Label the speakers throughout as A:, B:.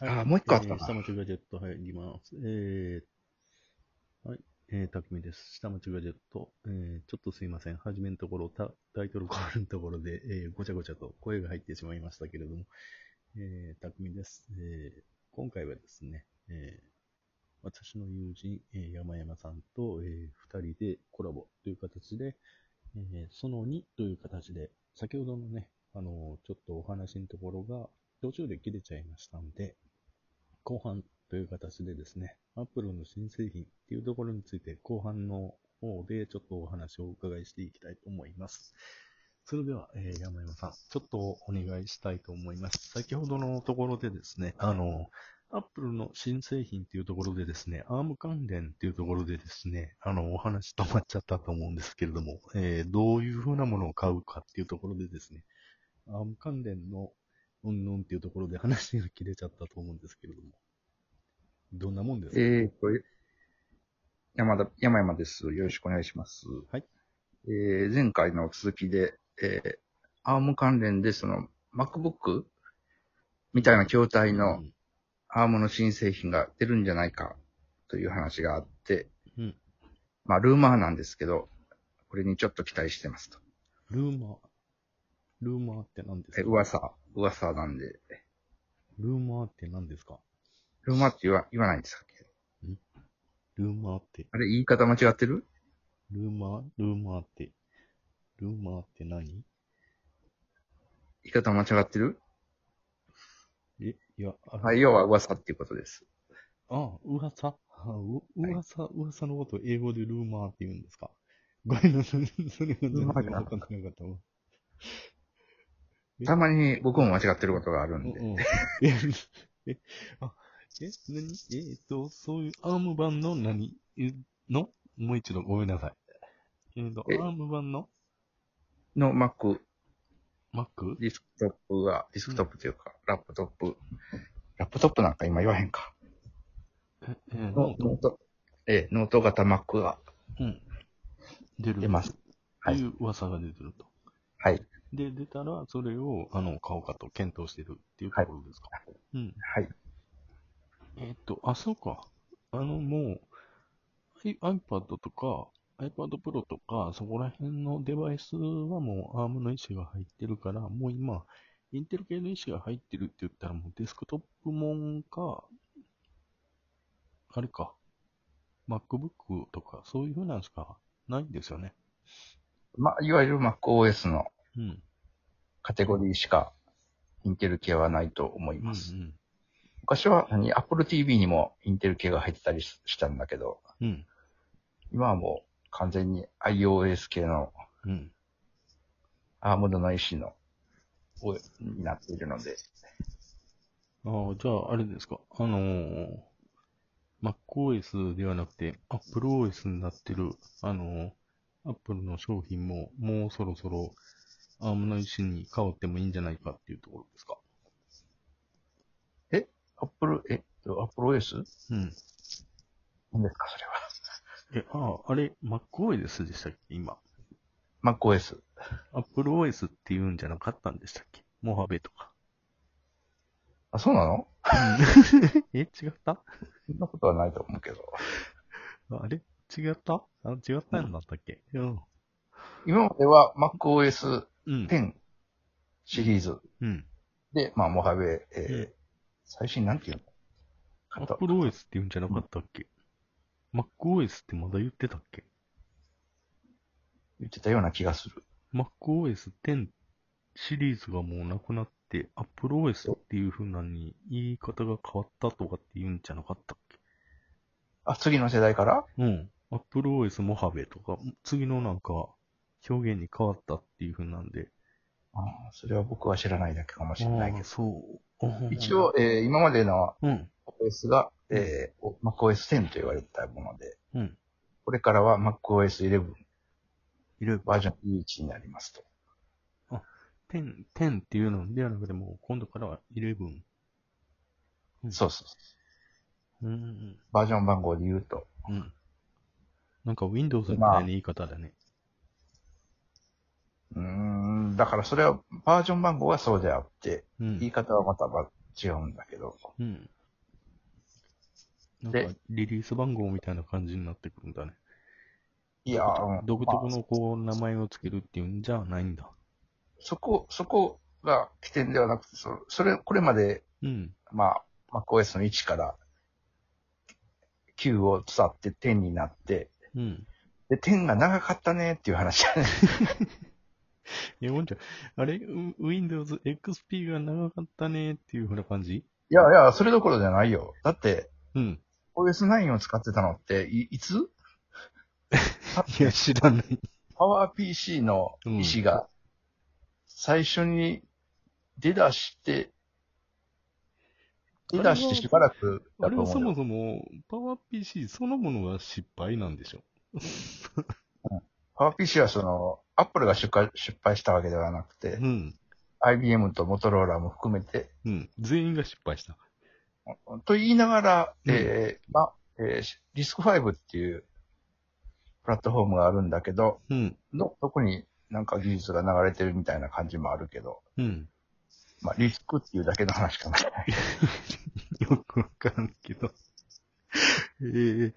A: あもう一個あったな
B: えー下町ガジェット入ります。えー、はい。えー、たくみです。下町ガジェット。えー、ちょっとすいません。はじめのところ、タタイトルコールのところで、えー、ごちゃごちゃと声が入ってしまいましたけれども、えー、たくみです。えー、今回はですね、えー、私の友人、えー、山山さんと、えー、二人でコラボという形で、えー、その2という形で、先ほどのね、あのーちょっとお話のところが途中で切れちゃいましたんで、後半という形でですね、Apple の新製品っていうところについて後半の方でちょっとお話をお伺いしていきたいと思います。それでは、えー山山さん、ちょっとお願いしたいと思います。先ほどのところでですね、あの、Apple の新製品っていうところでですね、ARM 関連っていうところでですね、あの、お話止まっちゃったと思うんですけれども、えーどういうふうなものを買うかっていうところでですね、ARM 関連のうんぬんっていうところで話が切れちゃったと思うんですけれども、どんなもんですか、
A: えーと、山田、山山です。よろしくお願いします。
B: はい。
A: えー前回の続きで、えー、アーム関連で、その、MacBook みたいな筐体の
B: うん
A: アームの新製品が出るんじゃないかという話があって、
B: うん
A: まあ、ルーマーなんですけど、これにちょっと期待してますと。
B: ルーマー？ルーマーって何です
A: え、
B: か
A: 噂、噂なんで、
B: ルーマーって何ですか？
A: ルーマーって言わ言わないんですか？
B: ルーマーって、
A: あれ、言い方間違ってる？
B: ルーマールーマーって、ルーマーって何？
A: 言い方間違ってる？
B: え、いや、あ
A: はい、要は噂っていうことです。
B: あ、噂？あう噂、噂のことを英語でルーマーって言うんですか？ごめんなさい。それが全然わかんなかったわ。え？
A: たまに僕も間違ってることがあるんで。
B: うんうんえ、え、あ、え、何？えっと、そういうアーム版の何？えの？もう一度ごめんなさい。えっと、ア
A: え
B: ーム版の？
A: の Mac、
B: Mac?
A: ディスクトップが、ディスクトップというか、ラップトップ。ラップトップなんか今言わへんか。
B: え、え、
A: ノ
B: ノート？
A: ノート、ええ、ノート型 Mac が
B: うん。出る。
A: 出ます。はい
B: いう噂が出てると。
A: はい。
B: で、出たら、それを、あの、買おうかと検討してるっていうところですか？うん。
A: はい。
B: えっと、あ、そうか。あの、もう、iPad とか、iPad Pro とか、そこら辺のデバイスはもう ARM の意思が入ってるから、もう今、 Intel 系の石が入ってるって言ったら、もうデスクトップもんか、あれか、MacBook とか、そういう風なんしかないんですよね。
A: まあ、いわゆる MacOS の
B: うん。
A: カテゴリーしか、インテル系はないと思い
B: うん、う
A: ます。
B: ん。
A: 昔は何、Apple TV にもインテル系が入ってたりししたんだけど、
B: うん。
A: 今はもう完全に iOS 系の
B: うん。
A: アームドの意思の、をになっているので、
B: ああ、じゃあ、あれですか？あのー、MacOS ではなくて、AppleOS になってる、あのー、Apple の商品も、もうそろそろ、ARM の石に変わってもいいんじゃないかっていうところですか
A: ？Apple、え？っと、AppleOS?
B: うん。
A: 何ですか、それは？
B: え、ああ、あれ、MacOS でしたっけ？今。
A: MacOS。
B: AppleOS って言うんじゃなかったんでしたっけ？モハベとか。
A: あ、そうなの？
B: え、違った？
A: そんなことはないと思うけど。
B: あれ？違った？あ、違ったんだったっけ？うん。
A: 今までは MacOS
B: うん。
A: 10シリーズ
B: うん。
A: で、まあ、 Mojave、えー
B: うん
A: 最新なんていうの
B: アップル OS って言うんじゃなかったっけ、?MacOS ってまだ言ってたっけ？
A: 言ってたような気がする。
B: ?MacOS 10シリーズがもうなくなって、AppleOS っていう風なのに言い方が変わったとかって言うんじゃなかったっけ？
A: あ、次の世代から？
B: うん。AppleOS モハベとか、次のなんか表現に変わったっていう風なんで。
A: あーそれは僕は知らないだけかもしれないけ
B: ああそう。
A: ど。一応、えー今までの
B: うん。
A: OS が、えー、MacOS10 と言われてたもので、
B: うん。
A: これからは MacOS11
B: いろいろ。
A: バージョン11になりますと。
B: 10、10っていうのではなくても、今度からは11。うん
A: そうそう。
B: うんうん
A: バージョン番号で言うと、
B: うん。うん。なんか Windows みたいな言い方だね。
A: うーん、だからそれはバージョン番号はそうであって、
B: うん。
A: 言い方はまたば違うんだけど。
B: うん。なん
A: で
B: か、リリース番号みたいな感じになってくるんだね。
A: いや、うん
B: 独特
A: まあ
B: のこう、名前をつけるっていうんじゃないんだ。
A: そこ、そこが起点ではなくて、そそれ、これまで、
B: うん。
A: まあ、MacOS の1から9を伝って10になって、
B: うん。
A: で、10が長かったねっていう話だね。
B: え、ほんじゃ、あれ、う Windows XP が長かったねっていうふうな感じ？
A: いやいや、それどころじゃないよ。だって、
B: うん。
A: OS9 を使ってたのって、いいつ？
B: いや、知らない。
A: PowerPC の意思が、最初に出だして、出だしてしばらく
B: あれはそ。もそも、PowerPC そのものが失敗なんでしょ
A: ？PowerPC はその、Apple が出荷失敗したわけではなくて
B: う、ん。
A: IBM とモトローラも含めて、
B: うん。全員が失敗した。
A: と言いながら、
B: うん
A: えーま、えーリスク5っていうプラットフォームがあるんだけど、
B: うん。
A: の、そこになんか技術が流れてるみたいな感じもあるけど、
B: うん。
A: まあ、リスクっていうだけの話かな。
B: よくわからんけど。えー、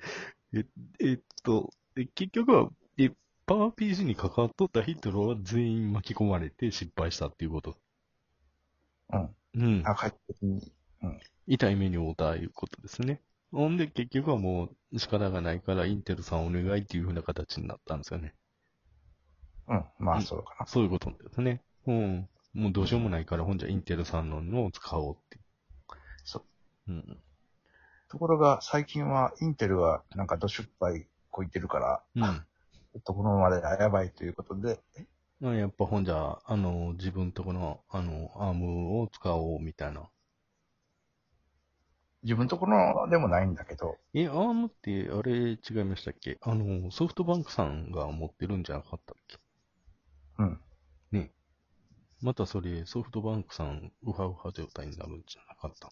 B: え、えっと、え結局は、え、パワー PC に関わっとった人らは全員巻き込まれて失敗したっていうこと。
A: うん。
B: うん。
A: あ、快適に。
B: 痛い目に遭うたいうことですね。ほんで結局はもう仕方がないからインテルさんお願いっていう風な形になったんですよね。
A: うん。まあ、
B: うん
A: そうかな。
B: そういうことですね。うん。もうどうしようもないから、ほんじゃインテルさんののを使おうって。
A: そう。
B: うん。
A: ところが、最近は、インテルは、なんか、ド失敗こいてるから、
B: うん。
A: とこのままではやばいということで、
B: あやっぱほんじゃ、あの、自分とこの、あの、アームを使おうみたいな。
A: 自分とこのでもないんだけど、
B: え、アームって、あれ違いましたっけ？あの、ソフトバンクさんが持ってるんじゃなかったっけ？
A: うん。
B: ね。またそれ、ソフトバンクさん、ウハウハ状態になるんじゃなかった？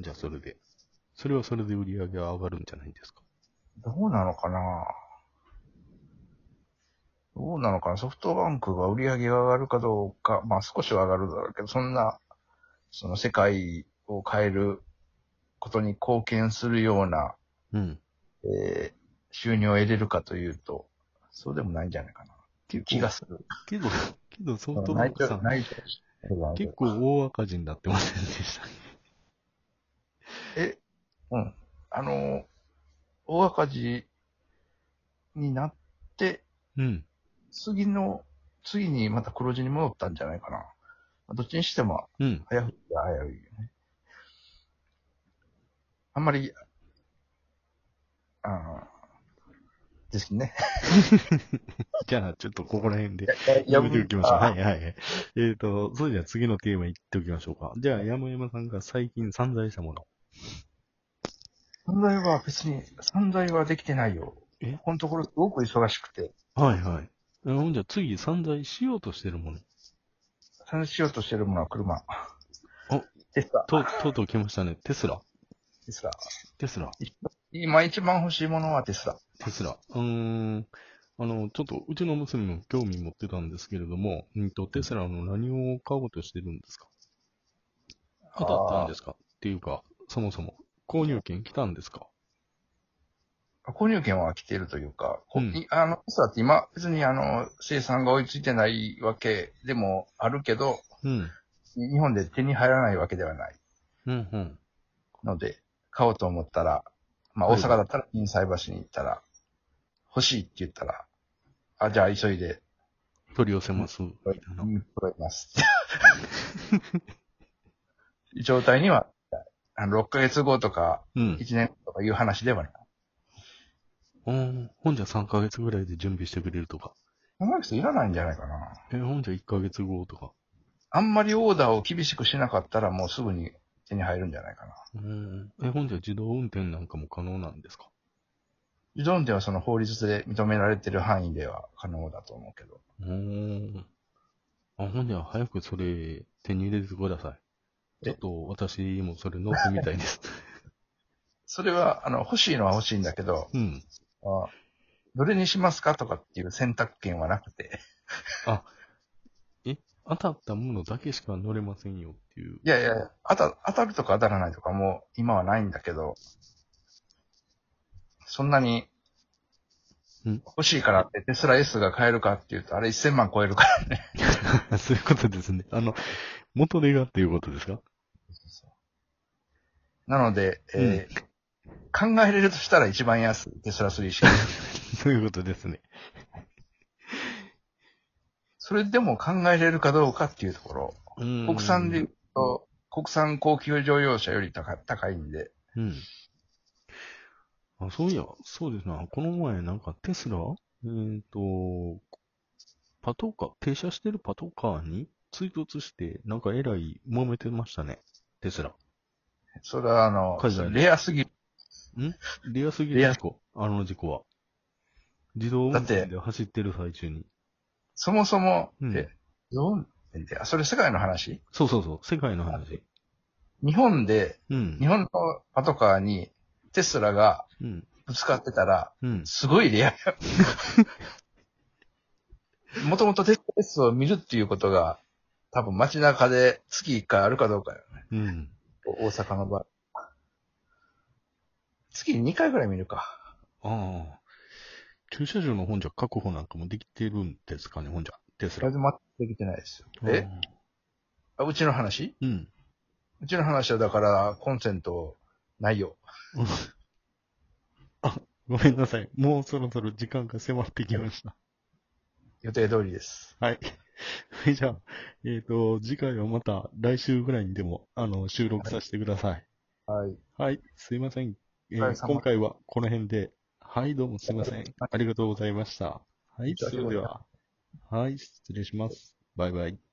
B: じゃあそれで。それはそれで売り上げが上がるんじゃないですか？
A: どうなのかな？どうなのかな？ソフトバンクが売り上げが上がるかどうか、まあ少しは上がるだろうけど、そんな、その世界を変えることに貢献するような、
B: うん。
A: えー収入を得れるかというと、そうでもないんじゃないかな。っていう気がする。
B: けど、けどソフトバン
A: 内
B: クさん、結構大赤字になってませんでした。
A: え、うん。あの、大赤字になって、
B: うん。
A: 次の、次にまた黒字に戻ったんじゃないかな。まあどっちにしても、
B: うん。
A: 早くて早いよね。あんまり、あーですね。
B: じゃあ、ちょっとここら辺で。
A: や
B: やめておきましょう。
A: あ
B: はいはいはい。えっ、と、それじゃあ次のテーマいっておきましょうか。じゃあ、山山さんが最近散財したもの。
A: 散財は別に、散財はできてないよ。
B: え？
A: ここのところすごく忙しくて、
B: はいはい。えほんじゃ次散財しようとしてるもの。
A: 散財しようとしてるものは車。
B: お
A: テスラ。
B: と、とうとう来ましたね。テスラ。
A: テスラ。
B: テスラ。
A: 今一番欲しいものはテスラ。
B: テスラ。うーん。あの、ちょっと、うちの娘も興味持ってたんですけれども、うんと、テスラの何を買おうとしてるんですか？当たったんですか？っていうか、そもそも、購入券来たんですか？
A: 購入権は来ているというか、こ
B: うん
A: いあの、テスラって今、別にあの、生産が追いついてないわけでもあるけど、
B: うん。
A: 日本で手に入らないわけではない
B: うん、うん。
A: ので、買おうと思ったら、まあ
B: はい
A: 大阪だったら心斎橋に行ったら、欲しいって言ったら、あ、じゃあ急いで、
B: 取り寄せます。
A: 取ります。状態には、あの6ヶ月後とか、
B: うん。
A: 1年後とかいう話ではない。
B: うん。ほんじゃ3ヶ月ぐらいで準備してくれるとか。
A: 考える人いらないんじゃないかな。
B: え、ほんじゃ1ヶ月後とか。
A: あんまりオーダーを厳しくしなかったらもうすぐに手に入るんじゃないかな。
B: うん。え、ほんじゃ自動運転なんかも可能なんですか？
A: 自動運転はその法律で認められてる範囲では可能だと思うけど。
B: うーん。あ、ほんじゃ早くそれ手に入れてください。ちょ
A: え
B: っと私もそれ乗ってみたいです。
A: それは、あの、欲しいのは欲しいんだけど、
B: うん。
A: あどれにしますかとかっていう選択権はなくて、
B: あ、え当たったものだけしか乗れませんよっていう。
A: いやいや、当た、当たるとか当たらないとかもう今はないんだけど、そんなに
B: うん
A: 欲しいからってテスラ S が買えるかっていうと、あれ1000万超えるからね。
B: そういうことですね。あの、元手がっていうことですか？
A: なので、えー考えれるとしたら一番安いテスラ3しか。
B: そういうことですね。
A: それでも考えれるかどうかっていうところ。
B: 国
A: 国産で言うと、国産高級乗用車より高高いんで、
B: うん。あ、そういや、そうですな。この前なんかテスラえっ、と、パトカー、停車してるパトカーに追突して、なんかえらい揉めてましたね。テスラ。
A: それはあのレアすぎる。
B: レアすぎる事故。あの事故は。自動運転で走ってる最中に。
A: そもそも、
B: うん
A: え、どうって、あ、それ世界の話？
B: そうそうそう。世界の話。
A: 日本で、
B: うん
A: 日。本のパトカーにテスラが
B: うん。
A: ぶつかってたら、
B: うん。
A: すごいレアや。もともとテスラを見るっていうことが、多分街中で月1回あるかどうかよね。
B: うん。
A: 大阪の場合。月2回ぐらい見るか。
B: ああ。駐車場の本じゃ確保なんかもできてるんですかね、本じゃ。テスラ。
A: 全然できてないですよ。え？あうちの話？
B: うん。
A: うちの話はだから、コンセントないよ。
B: あ、ごめんなさい。もうそろそろ時間が迫ってきました。
A: 予定通りです。
B: はい。じゃあ、えっ、と、次回はまた来週ぐらいにでも、あの、収録させてください。
A: はい。
B: はい、すいません。えー今回はこの辺で。はい、どうもすいません。ありがとうございました。はい、それでは。はい、失礼します。バイバイ。